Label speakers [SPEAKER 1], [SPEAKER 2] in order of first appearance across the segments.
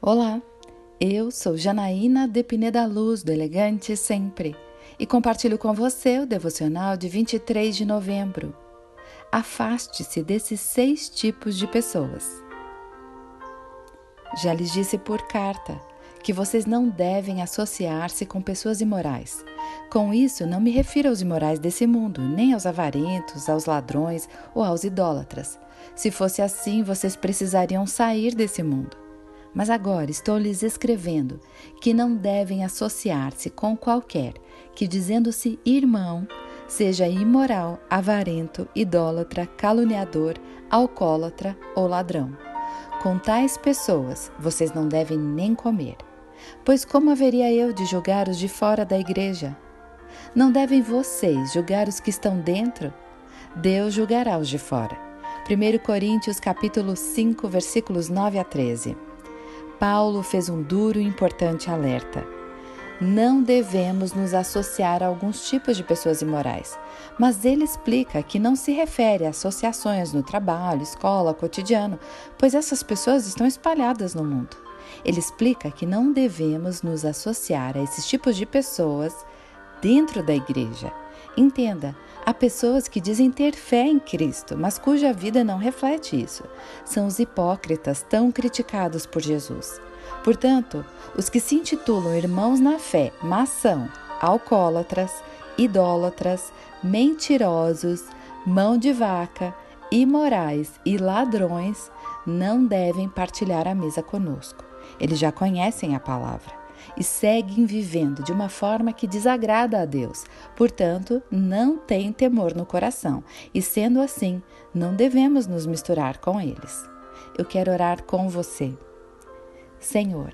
[SPEAKER 1] Olá, eu sou Janaína de Pineda Luz, do Elegante Sempre, e compartilho com você o devocional de 23 de novembro. Afaste-se desses seis tipos de pessoas. Já lhes disse por carta que vocês não devem associar-se com pessoas imorais. Com isso, não me refiro aos imorais desse mundo, nem aos avarentos, aos ladrões ou aos idólatras. Se fosse assim, vocês precisariam sair desse mundo. Mas agora estou lhes escrevendo que não devem associar-se com qualquer que, dizendo-se irmão, seja imoral, avarento, idólatra, caluniador, alcoólatra ou ladrão. Com tais pessoas vocês não devem nem comer. Pois como haveria eu de julgar os de fora da igreja? Não devem vocês julgar os que estão dentro? Deus julgará os de fora. 1 Coríntios capítulo 5, versículos 9 a 13. Paulo fez um duro e importante alerta. Não devemos nos associar a alguns tipos de pessoas imorais, mas ele explica que não se refere a associações no trabalho, escola, cotidiano, pois essas pessoas estão espalhadas no mundo. Ele explica que não devemos nos associar a esses tipos de pessoas dentro da igreja. Entenda, há pessoas que dizem ter fé em Cristo, mas cuja vida não reflete isso. São os hipócritas tão criticados por Jesus. Portanto, os que se intitulam irmãos na fé, mas são alcoólatras, idólatras, mentirosos, mão de vaca, imorais e ladrões, não devem partilhar a mesa conosco. Eles já conhecem a palavra e seguem vivendo de uma forma que desagrada a Deus. Portanto, não têm temor no coração e, sendo assim, não devemos nos misturar com eles. Eu quero orar com você. Senhor,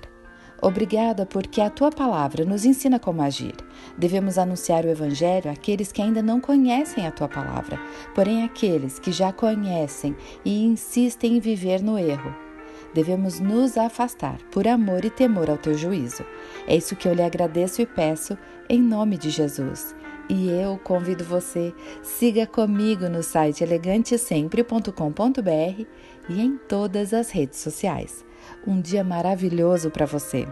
[SPEAKER 1] Obrigada porque a tua palavra nos ensina como agir. Devemos anunciar o Evangelho àqueles que ainda não conhecem a tua palavra, porém aqueles que já conhecem e insistem em viver no erro devemos nos afastar por amor e temor ao teu juízo. É isso que eu lhe agradeço e peço em nome de Jesus. E eu convido você, siga comigo no site elegantesempre.com.br e em todas as redes sociais. Um dia maravilhoso para você!